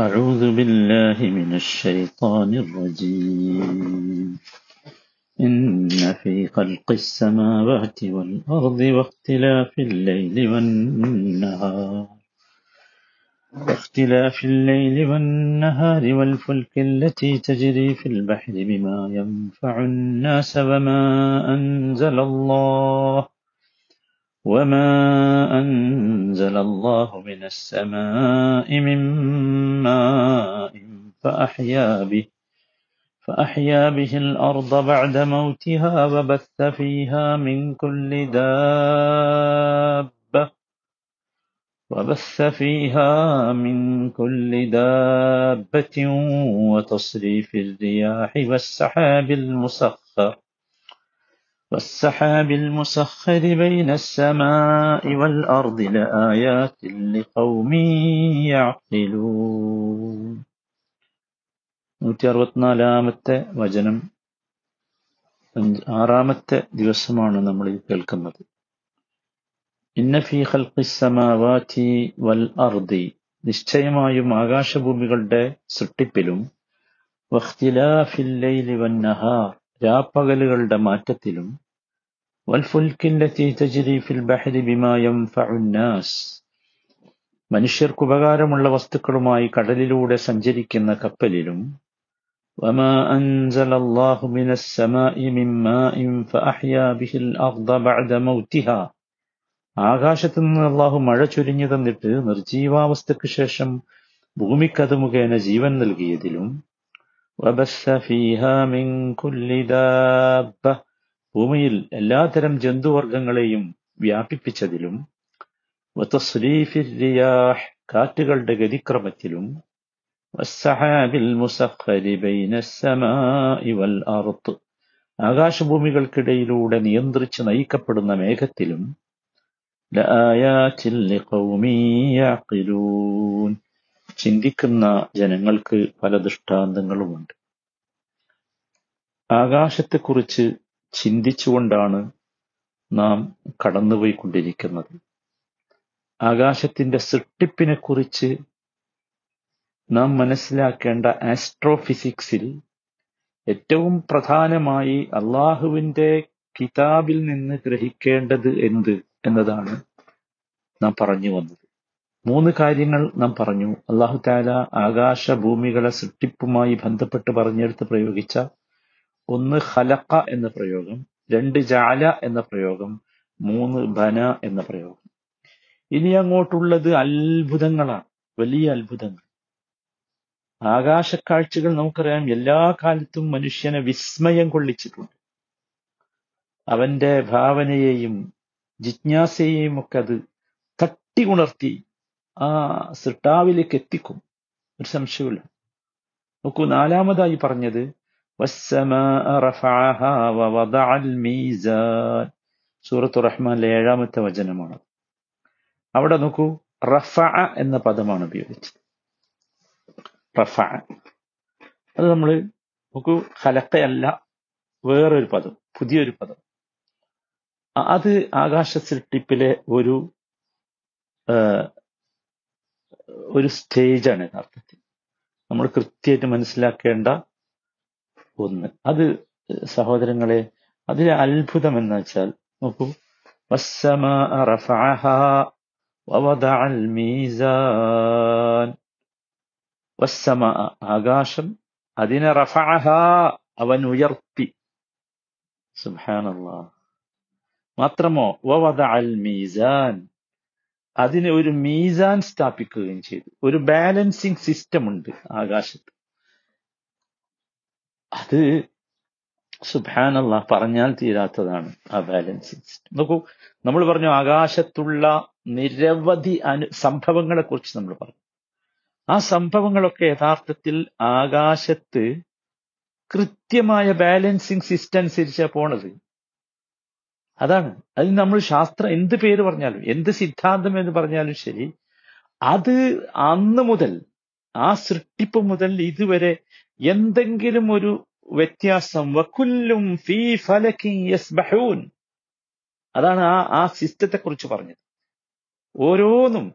أعوذ بالله من الشيطان الرجيم. إن في خلق السماوات والأرض واختلاف الليل والنهار. واختلاف الليل والنهار والفلك التي تجري في البحر بما ينفع الناس وما أنزل الله. وما أنزل الله من السماء من ماء فأحيا به فأحيا به الأرض بعد موتها وبث فيها من كل دابة وبث فيها من كل دابة وتصريف الرياح والسحاب المسخر والسحاب المسخر بين السماء والأرض لآيات لقوم يعقلون നൂറ്റി അറുപത്തിനാലാമത്തെ വചനം അഞ്ച് ആറാമത്തെ ദിവസമാണ് നമ്മൾ ഇത് കേൾക്കുന്നത് ഇന്ന ഫീ ഖൽഖി സമാവാതി വൽ അർദി നിശ്ചയമായും ആകാശഭൂമികളുടെ സൃഷ്ടിപ്പിലും വഖ്തിലാഫിൽ ലൈലി വൻ നഹാർ രാപ്പകലുകളുടെ മാറ്റത്തിലും മനുഷ്യർക്ക് ഉപകാരമുള്ള വസ്തുക്കളുമായി കടലിലൂടെ സഞ്ചരിക്കുന്ന കപ്പലിലും ആകാശത്തു നിന്ന് അള്ളാഹു മഴ ചൊരിഞ്ഞു തന്നിട്ട് നിർജീവാവസ്ഥയ്ക്ക് ശേഷം ഭൂമിക്കത് മുഖേന ജീവൻ നൽകിയതിലും വബസ്സ ഫീഹ മിൻ കുല്ലി ഭൂമിയിൽ എല്ലാതരം ജന്തുവർഗങ്ങളെയും വ്യാപിപ്പിച്ചതിലും റിയാഹ് കാറ്റുകളുടെ ഗതിക്രമത്തിലും ആകാശഭൂമികൾക്കിടയിലൂടെ നിയന്ത്രിച്ച് നയിക്കപ്പെടുന്ന മേഘത്തിലും ചിന്തിക്കുന്ന ജനങ്ങൾക്ക് പല ദൃഷ്ടാന്തങ്ങളുമുണ്ട്. ആകാശത്തെക്കുറിച്ച് ചിന്തിച്ചുകൊണ്ടാണ് നാം കടന്നുപോയിക്കൊണ്ടിരിക്കുന്നത്. ആകാശത്തിന്റെ സൃഷ്ടിപ്പിനെ കുറിച്ച് നാം മനസ്സിലാക്കേണ്ട ആസ്ട്രോഫിസിക്സിൽ ഏറ്റവും പ്രധാനമായി അള്ളാഹുവിന്റെ കിതാബിൽ നിന്ന് ഗ്രഹിക്കേണ്ടത് എന്ത് എന്നതാണ് നാം പറഞ്ഞു വന്നത്. മൂന്ന് കാര്യങ്ങൾ നാം പറഞ്ഞു. അള്ളാഹു താല ആകാശ ഭൂമികളെ സൃഷ്ടിപ്പുമായി ബന്ധപ്പെട്ട് പറഞ്ഞെടുത്ത് പ്രയോഗിച്ച ഒന്ന് ഹലക്ക എന്ന പ്രയോഗം രണ്ട് ജാല എന്ന പ്രയോഗം മൂന്ന് ബന എന്ന പ്രയോഗം. ഇനി അങ്ങോട്ടുള്ളത് അത്ഭുതങ്ങളാണ്. വലിയ അത്ഭുതങ്ങൾ. ആകാശക്കാഴ്ചകൾ നമുക്കറിയാം എല്ലാ കാലത്തും മനുഷ്യനെ വിസ്മയം കൊള്ളിച്ചിട്ടുണ്ട്. അവന്റെ ഭാവനയെയും ജിജ്ഞാസയെയും ഒക്കെ അത് തട്ടി ഉണർത്തി ആ സൃഷ്ടാവിലേക്ക് എത്തിക്കും ഒരു സംശയമില്ല നോക്കൂ നാലാമതായി പറഞ്ഞത് സൂറത്തു റഹ്മാനിലെ ഏഴാമത്തെ വചനമാണ്. അവിടെ നോക്കൂ റഫ എന്ന പദമാണ് ഉപയോഗിച്ചത്. റഫ അത് നമ്മൾ നോക്കൂ ഹലക്കയല്ല വേറൊരു പദം പുതിയൊരു പദം. അത് ആകാശ സൃഷ്ടിപ്പിലെ ഒരു ഒരു സ്റ്റേജാണ് യഥാർത്ഥത്തിൽ. നമ്മൾ കൃത്യമായിട്ട് മനസ്സിലാക്കേണ്ട ഒന്ന്. അത് സഹോദരങ്ങളെ അതിലെ അത്ഭുതം എന്ന് വെച്ചാൽ നോക്കൂ. ആകാശം അതിനെ റഫഅഹ അവൻ ഉയർത്തി. സുഹാനുള്ള മാത്രമോ വവദ അൽ മീസാൻ. അതിന് ഒരു മീസാൻ സ്ഥാപിക്കുകയും ചെയ്തു. ഒരു ബാലൻസിങ് സിസ്റ്റം ഉണ്ട് ആകാശത്ത്. അത് സുബാനല്ല പറഞ്ഞാൽ തീരാത്തതാണ് ആ ബാലൻസിങ് സിസ്റ്റം. നോക്കൂ നമ്മൾ പറഞ്ഞു ആകാശത്തുള്ള നിരവധി അനു സംഭവങ്ങളെ കുറിച്ച് നമ്മൾ പറഞ്ഞു. ആ സംഭവങ്ങളൊക്കെ യഥാർത്ഥത്തിൽ ആകാശത്ത് കൃത്യമായ ബാലൻസിങ് സിസ്റ്റം അനുസരിച്ചാണ് പോണത്. അതാണ്. അതിന് നമ്മൾ ശാസ്ത്രം എന്ത് പേര് പറഞ്ഞാലും എന്ത് സിദ്ധാന്തം എന്ന് പറഞ്ഞാലും ശരി അത് അന്ന് മുതൽ ആ സൃഷ്ടിപ്പ് മുതൽ ഇതുവരെ എന്തെങ്കിലും ഒരു വ്യത്യാസം വക്കുല്ലും ഫീ ഫലക്കി യസ്ബഹൂൻ. അതാണ് ആ ആ സിസ്റ്റത്തെ കുറിച്ച് പറഞ്ഞത്. ഓരോന്നും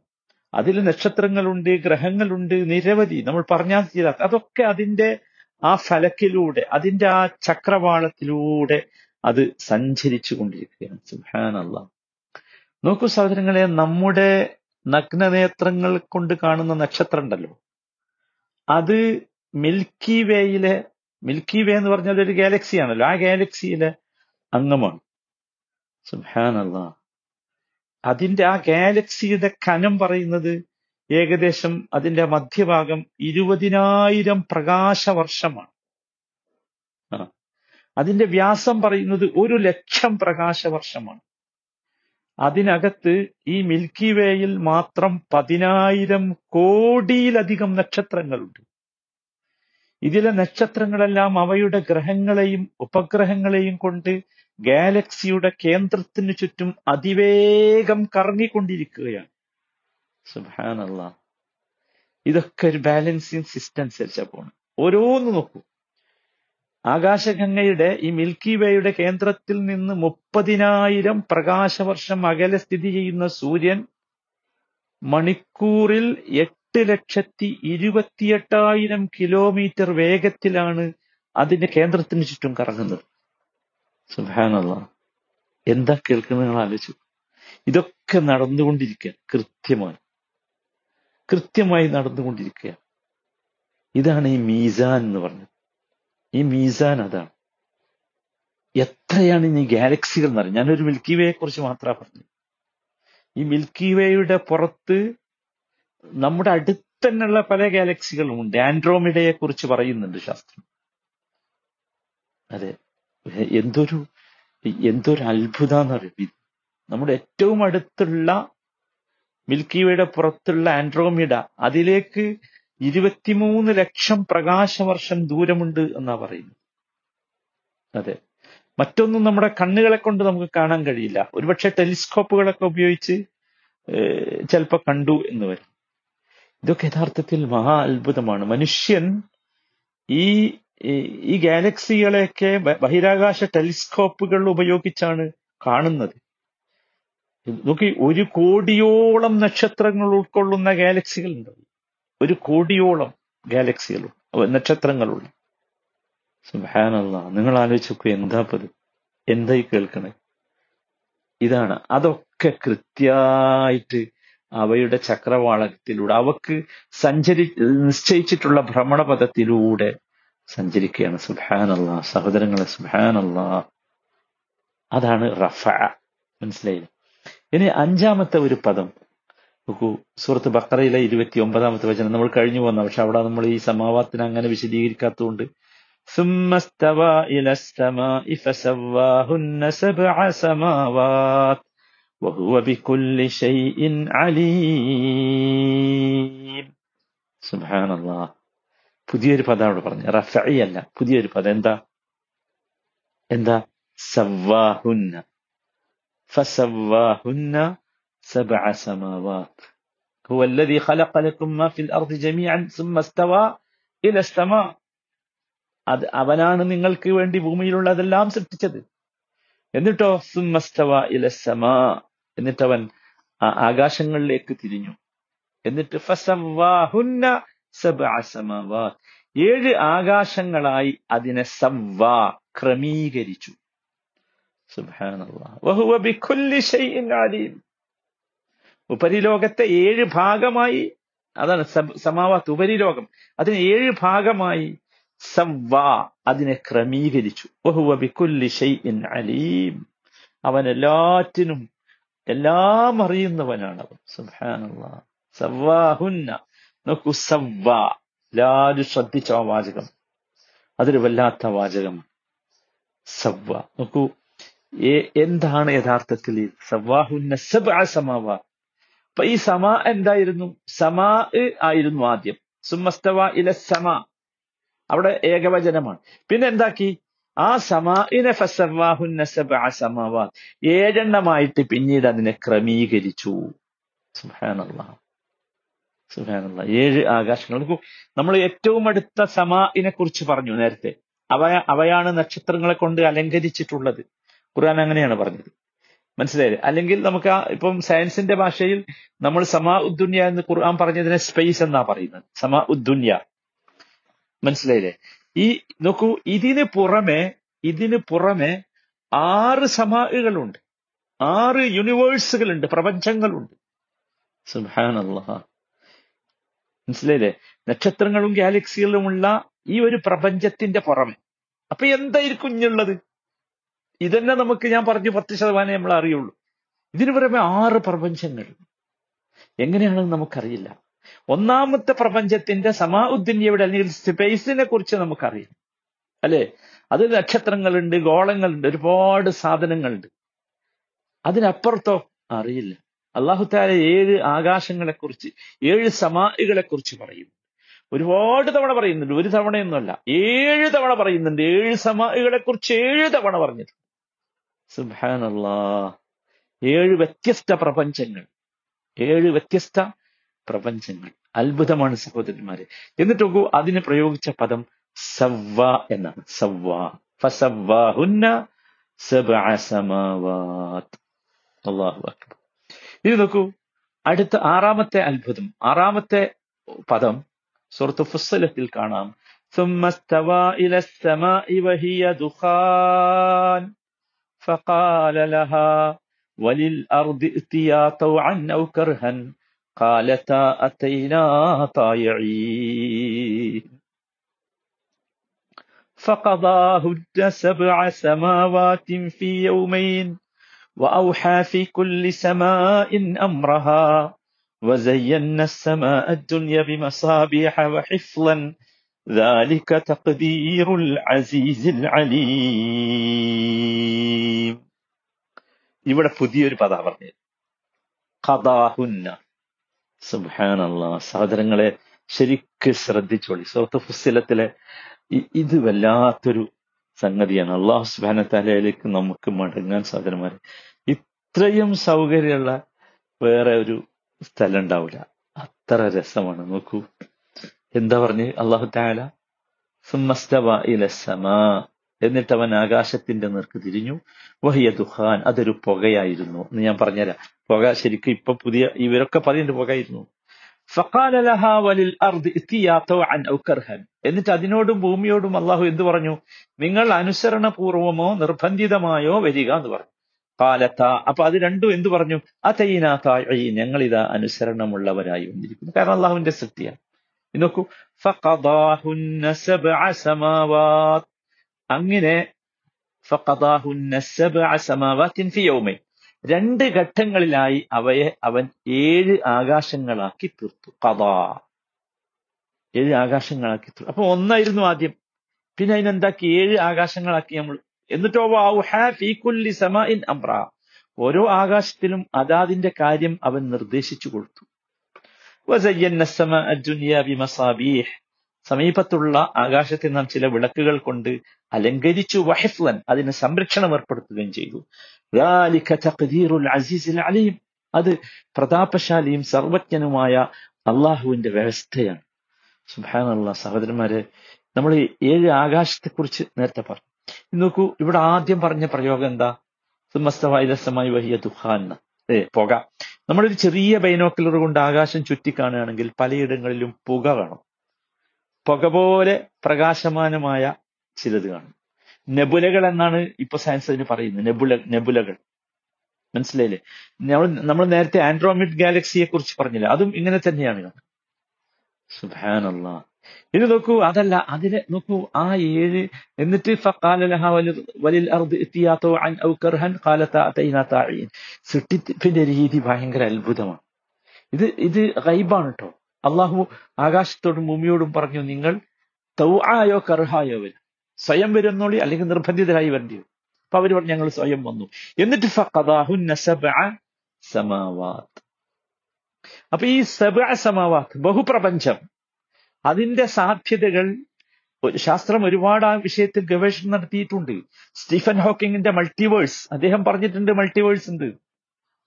അതിൽ നക്ഷത്രങ്ങളുണ്ട് ഗ്രഹങ്ങളുണ്ട് നിരവധി നമ്മൾ പറഞ്ഞാൽ തീരാത്ത അതൊക്കെ അതിന്റെ ആ ഫലക്കിലൂടെ അതിന്റെ ആ ചക്രവാളത്തിലൂടെ അത് സഞ്ചരിച്ചു കൊണ്ടിരിക്കുകയാണ്. സുഹാനല്ല നോക്കൂ സഹോദരങ്ങളെ നമ്മുടെ നഗ്നനേത്രങ്ങൾ കൊണ്ട് കാണുന്ന നക്ഷത്രം ഉണ്ടല്ലോ അത് മിൽക്കി വേയിലെ മിൽക്കി വേ എന്ന് പറഞ്ഞാൽ ഒരു ഗാലക്സി ആണല്ലോ. ആ ഗാലക്സിയിലെ അംഗമാണ്. സുഹാനല്ല അതിന്റെ ആ ഗാലക്സിയുടെ കനം പറയുന്നത് ഏകദേശം അതിന്റെ മധ്യഭാഗം ഇരുപതിനായിരം പ്രകാശ വർഷമാണ്. അതിന്റെ വ്യാസം പറയുന്നത് ഒരു ലക്ഷം പ്രകാശ വർഷമാണ് അതിനകത്ത് ഈ മിൽക്കി വേയിൽ മാത്രം പതിനായിരം കോടിയിലധികം നക്ഷത്രങ്ങളുണ്ട്. ഇതിലെ നക്ഷത്രങ്ങളെല്ലാം അവയുടെ ഗ്രഹങ്ങളെയും ഉപഗ്രഹങ്ങളെയും കൊണ്ട് ഗാലക്സിയുടെ കേന്ദ്രത്തിന് ചുറ്റും അതിവേഗം കറങ്ങിക്കൊണ്ടിരിക്കുകയാണ്. സുബാനല്ല ഇതൊക്കെ ഒരു ബാലൻസിങ് സിസ്റ്റം അനുസരിച്ചാ പോണം ഓരോന്ന് നോക്കൂ. ആകാശഗംഗയുടെ ഈ മിൽക്കി വേയുടെ കേന്ദ്രത്തിൽ നിന്ന് മുപ്പതിനായിരം പ്രകാശവർഷം അകലെ സ്ഥിതി ചെയ്യുന്ന സൂര്യൻ മണിക്കൂറിൽ എട്ട് ലക്ഷത്തി ഇരുപത്തിയെട്ടായിരം കിലോമീറ്റർ വേഗത്തിലാണ് അതിന്റെ കേന്ദ്രത്തിന് ചുറ്റും കറങ്ങുന്നത്. സുഭാനുള്ള എന്താ കേൾക്കുന്നത് ആലോചിച്ചു ഇതൊക്കെ നടന്നുകൊണ്ടിരിക്കുക കൃത്യമായി. കൃത്യമായി നടന്നുകൊണ്ടിരിക്കുക ഇതാണ് ഈ മീസാൻ എന്ന് പറഞ്ഞത്. ഈ മീസാൻ അതാണ് എത്രയാണ് ഇനി ഗാലക്സികൾ എന്ന് പറയുന്നത് ഞാനൊരു മിൽക്കി വേയെ കുറിച്ച് മാത്രമാണ് പറഞ്ഞത്. ഈ മിൽക്കി വേയുടെ പുറത്ത് നമ്മുടെ അടുത്തന്നെയുള്ള പല ഗാലക്സികളും ഉണ്ട്. ആൻഡ്രോമിഡയെ കുറിച്ച് പറയുന്നുണ്ട് ശാസ്ത്രം. അതെ. എന്തൊരു എന്തൊരു അത്ഭുതാന്നറിയും പറയും നമ്മുടെ ഏറ്റവും അടുത്തുള്ള മിൽക്കി വേയുടെ പുറത്തുള്ള ആൻഡ്രോമിഡ അതിലേക്ക് ഇരുപത്തിമൂന്ന് ലക്ഷം പ്രകാശവർഷം ദൂരമുണ്ട് എന്നാ പറയുന്നു അതെ. മറ്റൊന്നും നമ്മുടെ കണ്ണുകളെ കൊണ്ട് നമുക്ക് കാണാൻ കഴിയില്ല. ഒരുപക്ഷെ ടെലിസ്കോപ്പുകളൊക്കെ ഉപയോഗിച്ച് ചിലപ്പോൾ കണ്ടു എന്ന് വരും. ഇതൊക്കെ യഥാർത്ഥത്തിൽ മഹാ അത്ഭുതമാണ്. മനുഷ്യൻ ഈ ഈ ഗാലക്സികളെയൊക്കെ ബഹിരാകാശ ടെലിസ്കോപ്പുകൾ ഉപയോഗിച്ചാണ് കാണുന്നത്. നോക്കി ഒരു കോടിയോളം നക്ഷത്രങ്ങൾ ഉൾക്കൊള്ളുന്ന ഗാലക്സികൾ ഉണ്ട് ഒരു കോടിയോളം ഗാലക്സികളുണ്ട്. നക്ഷത്രങ്ങളുണ്ട്. സുഹാനല്ല നിങ്ങൾ ആലോചിച്ച് നോക്കൂ എന്താ പത് എന്തായി കേൾക്കണേ? ഇതാണ്. അതൊക്കെ കൃത്യമായിട്ട് അവയുടെ ചക്രവാളത്തിലൂടെ അവക്ക് സഞ്ചരി നിശ്ചയിച്ചിട്ടുള്ള ഭ്രമണപഥത്തിലൂടെ സഞ്ചരിക്കുകയാണ്. സുഹാനല്ല സഹോദരങ്ങളെ സുഹാനല്ല അതാണ് റഫ. മനസ്സിലായില്ല? ഇനി അഞ്ചാമത്തെ ഒരു പദം. നോക്കൂ സുഹൃത്ത് ബക്കറയിലെ ഇരുപത്തി ഒമ്പതാമത്തെ വചനം നമ്മൾ കഴിഞ്ഞു പോന്ന പക്ഷെ അവിടെ നമ്മൾ ഈ സമാവാത്തിന് അങ്ങനെ വിശദീകരിക്കാത്തതുകൊണ്ട് പുതിയൊരു പദം അവിടെ പറഞ്ഞു. റഫഇ അല്ല പുതിയൊരു പദം. എന്താ? എന്താ? സവ്വാഹുന്ന. ഫസവ്വാഹുന്ന سبع سماوات هو الذي خلق لكم ما في الأرض جميعا ثم استوى إلى السماء അത് അവനാണ് നിങ്ങൾക്ക് വേണ്ടി ഭൂമിയിലുള്ളതെല്ലാം സൃഷ്ടിച്ചത് എന്നിട്ടോ സുമസ്തവ ഇലസമാ എന്നിട്ടവൻ ആകാശങ്ങളിലേക്ക് തിരിഞ്ഞു എന്നിട്ട് ഫസവാഹുന്ന സബഅ ഏഴ് ആകാശങ്ങളായി അതിനെ സവ്വാ ക്രമീകരിച്ചു ഉപരിലോകത്തെ ഏഴ് ഭാഗമായി അതാണ് സമാവാത്ത് ഉപരിലോകം. അതിന് ഏഴ് ഭാഗമായി സവ്വാ അതിനെ ക്രമീകരിച്ചു. അലീം. അവൻ എല്ലാറ്റിനും എല്ലാം അറിയുന്നവനാണ് അവൻ സുഹാനുള്ള സവ്വാഹുന്ന. നോക്കൂ സവ്വാ. എല്ലാവരും ശ്രദ്ധിച്ച ആ വാചകം. അതൊരു വല്ലാത്ത വാചകമാണ് സവ്വ. നോക്കൂ എന്താണ് യഥാർത്ഥത്തിൽ സവ്വാഹുന്ന സബ് സമാവ? അപ്പൊ ഈ സമ എന്തായിരുന്നു? സമാ ആയിരുന്നു ആദ്യം. സുമസ്തവ ഇല സമ. അവിടെ ഏകവചനമാണ്. പിന്നെ എന്താക്കി? ആ സമാഇനെ സമാവാ. ഏഴെണ്ണമായിട്ട് പിന്നീട് അതിനെ ക്രമീകരിച്ചു. സുഹാനല്ല സുഹാനല്ല ഏഴ് ആകാശങ്ങൾ. നമ്മൾ ഏറ്റവും അടുത്ത സമാഇനെ കുറിച്ച് പറഞ്ഞു നേരത്തെ. അവ അവയാണ് നക്ഷത്രങ്ങളെ കൊണ്ട് അലങ്കരിച്ചിട്ടുള്ളത്. ഖുർആൻ അങ്ങനെയാണ് പറഞ്ഞത്. മനസ്സിലായില്ലേ? അല്ലെങ്കിൽ നമുക്ക് ആ ഇപ്പം സയൻസിന്റെ ഭാഷയിൽ നമ്മൾ സമാ ഉദ്ദുന്യ എന്ന് ഖുർആൻ പറഞ്ഞതിനെ സ്പേസ് എന്നാ പറയുന്നത്? സമാ ഉദ്ദുന്യ മനസ്സിലായില്ലേ? ഈ നോക്കൂ ഇതിന് പുറമെ ഇതിന് പുറമെ ആറ് സമാകളുണ്ട് ആറ് യൂണിവേഴ്സുകളുണ്ട് പ്രപഞ്ചങ്ങളുണ്ട്. സുഹാനല്ലാ മനസ്സിലായില്ലേ? നക്ഷത്രങ്ങളും ഗാലക്സികളുമുള്ള ഈ ഒരു പ്രപഞ്ചത്തിന്റെ പുറമെ. അപ്പൊ എന്തായിരിക്കും ഇഞ്ഞുള്ളത് ഇതന്നെ നമുക്ക് ഞാൻ പറഞ്ഞു പത്ത് ശതമാനം നമ്മൾ അറിയുള്ളൂ. ഇതിനു പുറമെ ആറ് പ്രപഞ്ചങ്ങൾ. എങ്ങനെയാണെന്ന് നമുക്കറിയില്ല. ഒന്നാമത്തെ പ്രപഞ്ചത്തിന്റെ സമാ ഉദ്ദിന്യയുടെ അല്ലെങ്കിൽ സ്പേസിനെ കുറിച്ച് നമുക്കറിയാം അല്ലെ? അത് നക്ഷത്രങ്ങളുണ്ട് ഗോളങ്ങളുണ്ട് ഒരുപാട് സാധനങ്ങളുണ്ട്. അതിനപ്പുറത്തോ അറിയില്ല. അള്ളാഹു താല ഏഴ് ആകാശങ്ങളെക്കുറിച്ച് ഏഴ് സമാഹികളെക്കുറിച്ച് കുറിച്ച് പറയും. ഒരുപാട് തവണ പറയുന്നുണ്ട്. ഒരു തവണയൊന്നുമല്ല. ഏഴ് തവണ പറയുന്നുണ്ട്. ഏഴ് സമാഹികളെക്കുറിച്ച് കുറിച്ച് ഏഴ് തവണ പറഞ്ഞിട്ടുണ്ട്. സുബാനല്ലാ ഏഴ് വ്യത്യസ്ത പ്രപഞ്ചങ്ങൾ ഏഴ് വ്യത്യസ്ത പ്രപഞ്ചങ്ങൾ അത്ഭുതമാണ് സഹോദരന്മാരെ എന്നിട്ട് നോക്കൂ അതിന് പ്രയോഗിച്ച പദം സവ്വ എന്നാണ് സവ്വ ഫസവ്വാഹുന്ന സബ്അ സമാവാത്ത് അല്ലാഹു അക്ബർ ഇത് നോക്കൂ അടുത്ത ആറാമത്തെ അത്ഭുതം ആറാമത്തെ പദം സുഹൃത്ത് ഫുസ്സലത്തിൽ കാണാം ثم استوى إلى السماء وهي دخان فقال لها وللأرض ائتيا طوعا أو كرها قالتا أتينا طائعين. فقضاهن سبع سماوات في يومين وأوحى في كل سماء أمرها وزينا السماء الدنيا بمصابيح وحفظا ذلك تقدير العزيز العليم ഇവിടെ പുതിയൊരു പദ പറഞ്ഞത് ഖദാഹുന്ന സുബ്ഹാനല്ലാ സഹോദരങ്ങളെ ശരിക്ക് ശ്രദ്ധിച്ചോളി സുഹൃത്ത് ഫുസ്സിലത്തിലെ ഇ- ഇത് വല്ലാത്തൊരു സംഗതിയാണ് അള്ളാഹു സുബാന തലയിലേക്ക് നമുക്ക് മടങ്ങാൻ സഹോദരന്മാരെ ഇത്രയും സൗകര്യമുള്ള വേറെ ഒരു സ്ഥലം ഉണ്ടാവില്ല അത്ര രസമാണ് നോക്കൂ എന്താ പറഞ്ഞ്? അള്ളാഹു താല സുമസ്തവ ഇല എന്നിട്ട് അവൻ ആകാശത്തിന്റെ നേർക്ക് തിരിഞ്ഞു. വഹിയ ദുഹാൻ അതൊരു പുകയായിരുന്നു. എന്ന് ഞാൻ പറഞ്ഞുതരാം. പുക ശരിക്കും ഇപ്പൊ പുതിയ ഇവരൊക്കെ പറയുന്നുണ്ട് പുകയായിരുന്നു. എന്നിട്ട് അതിനോടും ഭൂമിയോടും അള്ളാഹു എന്തു പറഞ്ഞു? നിങ്ങൾ അനുസരണപൂർവമോ നിർബന്ധിതമായോ വരിക എന്ന് പറഞ്ഞു. കാലത്ത അപ്പൊ അത് രണ്ടും എന്തു പറഞ്ഞു? അതൈനാ ഞങ്ങളിതാ അനുസരണമുള്ളവരായി വന്നിരിക്കുന്നു. കാരണം അള്ളാഹുവിന്റെ ഇത് നോക്കൂ. ഫഖദാഹുന്ന സബ്അ സമാവാത്ത് അങ്ങനെ രണ്ട് ഘട്ടങ്ങളിലായി അവയെ അവൻ ഏഴ് ആകാശങ്ങളാക്കി തീർത്തു. കഥാ ഏഴ് ആകാശങ്ങളാക്കി തീർത്തു. അപ്പൊ ഒന്നായിരുന്നു ആദ്യം. പിന്നെ അതിനെന്താക്കി ഏഴ് ആകാശങ്ങളാക്കി നമ്മൾ. എന്നിട്ടോ വൗഹാ ഫീ കുല്ലി സമാഇൻ അംറ. ഓരോ ആകാശത്തിലും അതാതിന്റെ കാര്യം അവൻ നിർദ്ദേശിച്ചു കൊടുത്തു. വസയ്യന്ന ബിമസാബീഹ് സമീപത്തുള്ള ആകാശത്തെ നാം ചില വിളക്കുകൾ കൊണ്ട് അലങ്കരിച്ചു വഹിഫ്ലൻ അതിന് സംരക്ഷണം ഏർപ്പെടുത്തുകയും ചെയ്തു. അസീസിൽ അലീം അത് പ്രതാപശാലിയും സർവജ്ഞനുമായ അള്ളാഹുവിന്റെ വ്യവസ്ഥയാണ്. സുബാനുള്ള സഹോദരന്മാരെ നമ്മൾ ഏഴ് ആകാശത്തെക്കുറിച്ച് നേരത്തെ പറഞ്ഞു. നോക്കൂ ഇവിടെ ആദ്യം പറഞ്ഞ പ്രയോഗം എന്താ? സുമസ്തവായിലസമായി വഹിയ ദുഃഖാന്ന പുക. നമ്മളൊരു ചെറിയ ബൈനോക്കുലർ കൊണ്ട് ആകാശം ചുറ്റിക്കാണുകയാണെങ്കിൽ പലയിടങ്ങളിലും പുക കാണും. പുക പോലെ പ്രകാശമാനമായ ചിലത് കാണും. നെബുലകൾ എന്നാണ് ഇപ്പൊ സയൻസ് അതിന് പറയുന്നത്. നെബുല നെബുലകൾ. മനസ്സിലായില്ലേ? നമ്മൾ നമ്മൾ നേരത്തെ ആൻഡ്രോമിഡ് ഗാലക്സിയെ കുറിച്ച് പറഞ്ഞില്ല? അതും ഇങ്ങനെ തന്നെയാണ് സുബാനല്ല ഇത് നോക്കൂ അതല്ല അതിനെ നോക്കൂ ആ ഏഴ് എന്നിട്ട് സൃഷ്ടിപ്പിന്റെ രീതി ഭയങ്കര അത്ഭുതമാണ്. ഇത് ഇത് ഗൈബാണ് കേട്ടോ അള്ളാഹു ആകാശത്തോടും ഭൂമിയോടും പറഞ്ഞു നിങ്ങൾ തൗആയോ കർഹായോ വരും സ്വയം വരുന്നോളി അല്ലെങ്കിൽ നിർബന്ധിതരായി വരേണ്ടി വരും. അപ്പൊ അവർ പറഞ്ഞു ഞങ്ങൾ സ്വയം വന്നു. എന്നിട്ട് സമാവാത്ത്. അപ്പൊ ഈ സബ സമാവാത്ത് ബഹുപ്രപഞ്ചം അതിന്റെ സാധ്യതകൾ ശാസ്ത്രം ഒരുപാട് ആ വിഷയത്തിൽ ഗവേഷണം നടത്തിയിട്ടുണ്ട്. സ്റ്റീഫൻ ഹോക്കിങ്ങിന്റെ മൾട്ടിവേഴ്സ് അദ്ദേഹം പറഞ്ഞിട്ടുണ്ട് മൾട്ടിവേഴ്സ് ഉണ്ട്.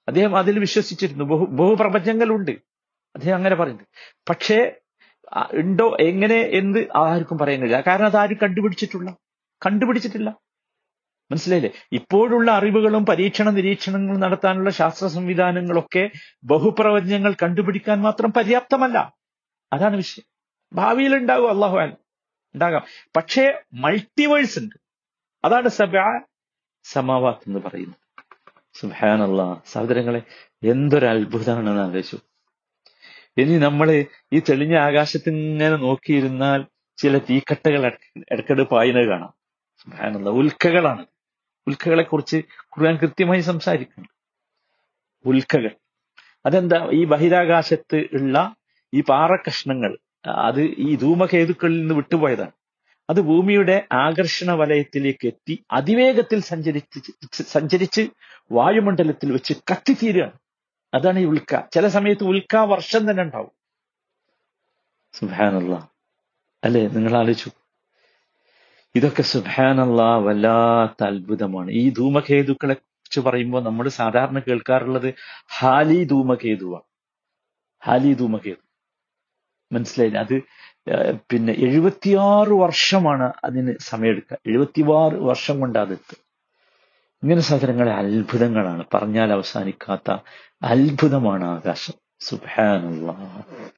അദ്ദേഹം അതിൽ വിശ്വസിച്ചിരുന്നു. ബഹു ബഹുപ്രപഞ്ചങ്ങളുണ്ട്. അദ്ദേഹം അങ്ങനെ പറയുന്നത് പക്ഷേ ഉണ്ടോ എങ്ങനെ എന്ത് ആർക്കും പറയാൻ കഴിയില്ല. കാരണം അത് ആരും കണ്ടുപിടിച്ചിട്ടുള്ള കണ്ടുപിടിച്ചിട്ടില്ല. മനസ്സിലായില്ലേ? ഇപ്പോഴുള്ള അറിവുകളും പരീക്ഷണ നിരീക്ഷണങ്ങളും നടത്താനുള്ള ശാസ്ത്ര സംവിധാനങ്ങളൊക്കെ ബഹുപ്രവചനങ്ങൾ കണ്ടുപിടിക്കാൻ മാത്രം പര്യാപ്തമല്ല. അതാണ് വിഷയം. ഭാവിയിൽ ഉണ്ടാകും അള്ളാഹു ഉണ്ടാകാം. പക്ഷേ മൾട്ടിവേഴ്സ് ഉണ്ട്. അതാണ് സബ സമാവാത്ത് എന്ന് പറയുന്നത്. സുഹാനല്ല സഹോദരങ്ങളെ എന്തൊരു അത്ഭുതമാണെന്ന് ആലോചിച്ചു. ഇനി നമ്മൾ ഈ തെളിഞ്ഞ ആകാശത്ത് ഇങ്ങനെ നോക്കിയിരുന്നാൽ ചില തീക്കട്ടകൾ ഇടയ്ക്കിടെ പായുന്നത് കാണാം. സുഹാനല്ല ഉൽക്കകളാണ്. ഉൽക്കകളെ കുറിച്ച് ഖുർആൻ കൃത്യമായി സംസാരിക്കുന്നു ഉൽക്കകൾ. അതെന്താ? ഈ ബഹിരാകാശത്ത് ഉള്ള ഈ പാറക്കഷ്ണങ്ങൾ അത് ഈ ധൂമകേതുക്കളിൽ നിന്ന് വിട്ടുപോയതാണ്. അത് ഭൂമിയുടെ ആകർഷണ വലയത്തിലേക്ക് എത്തി അതിവേഗത്തിൽ സഞ്ചരിച്ച് സഞ്ചരിച്ച് വായുമണ്ഡലത്തിൽ വെച്ച് കത്തിത്തീരുകയാണ്. അതാണ് ഈ ഉൽക്ക. ചില സമയത്ത് ഉൽക്ക വർഷം തന്നെ ഉണ്ടാവും. സുഹാനല്ല അല്ലെ? നിങ്ങൾ ആലോചിച്ചു ഇതൊക്കെ സുഹാനല്ല വല്ലാത്ത അത്ഭുതമാണ്. ഈ ധൂമകേതുക്കളെ കുറിച്ച് പറയുമ്പോൾ നമ്മൾ സാധാരണ കേൾക്കാറുള്ളത് ഹാലി ധൂമകേതുവാണ്. ഹാലി ധൂമകേതു. മനസ്സിലായില്ല? അത് പിന്നെ എഴുപത്തിയാറ് വർഷമാണ് അതിന് സമയമെടുക്കുക. എഴുപത്തിയാറ് വർഷം കൊണ്ട് അതെത്തും ഇങ്ങനെ സഹനങ്ങളെ അത്ഭുതങ്ങളാണ്. പറഞ്ഞാൽ അവസാനിക്കാത്ത അത്ഭുതമാണ് ആകാശം. സുബാനുള്ള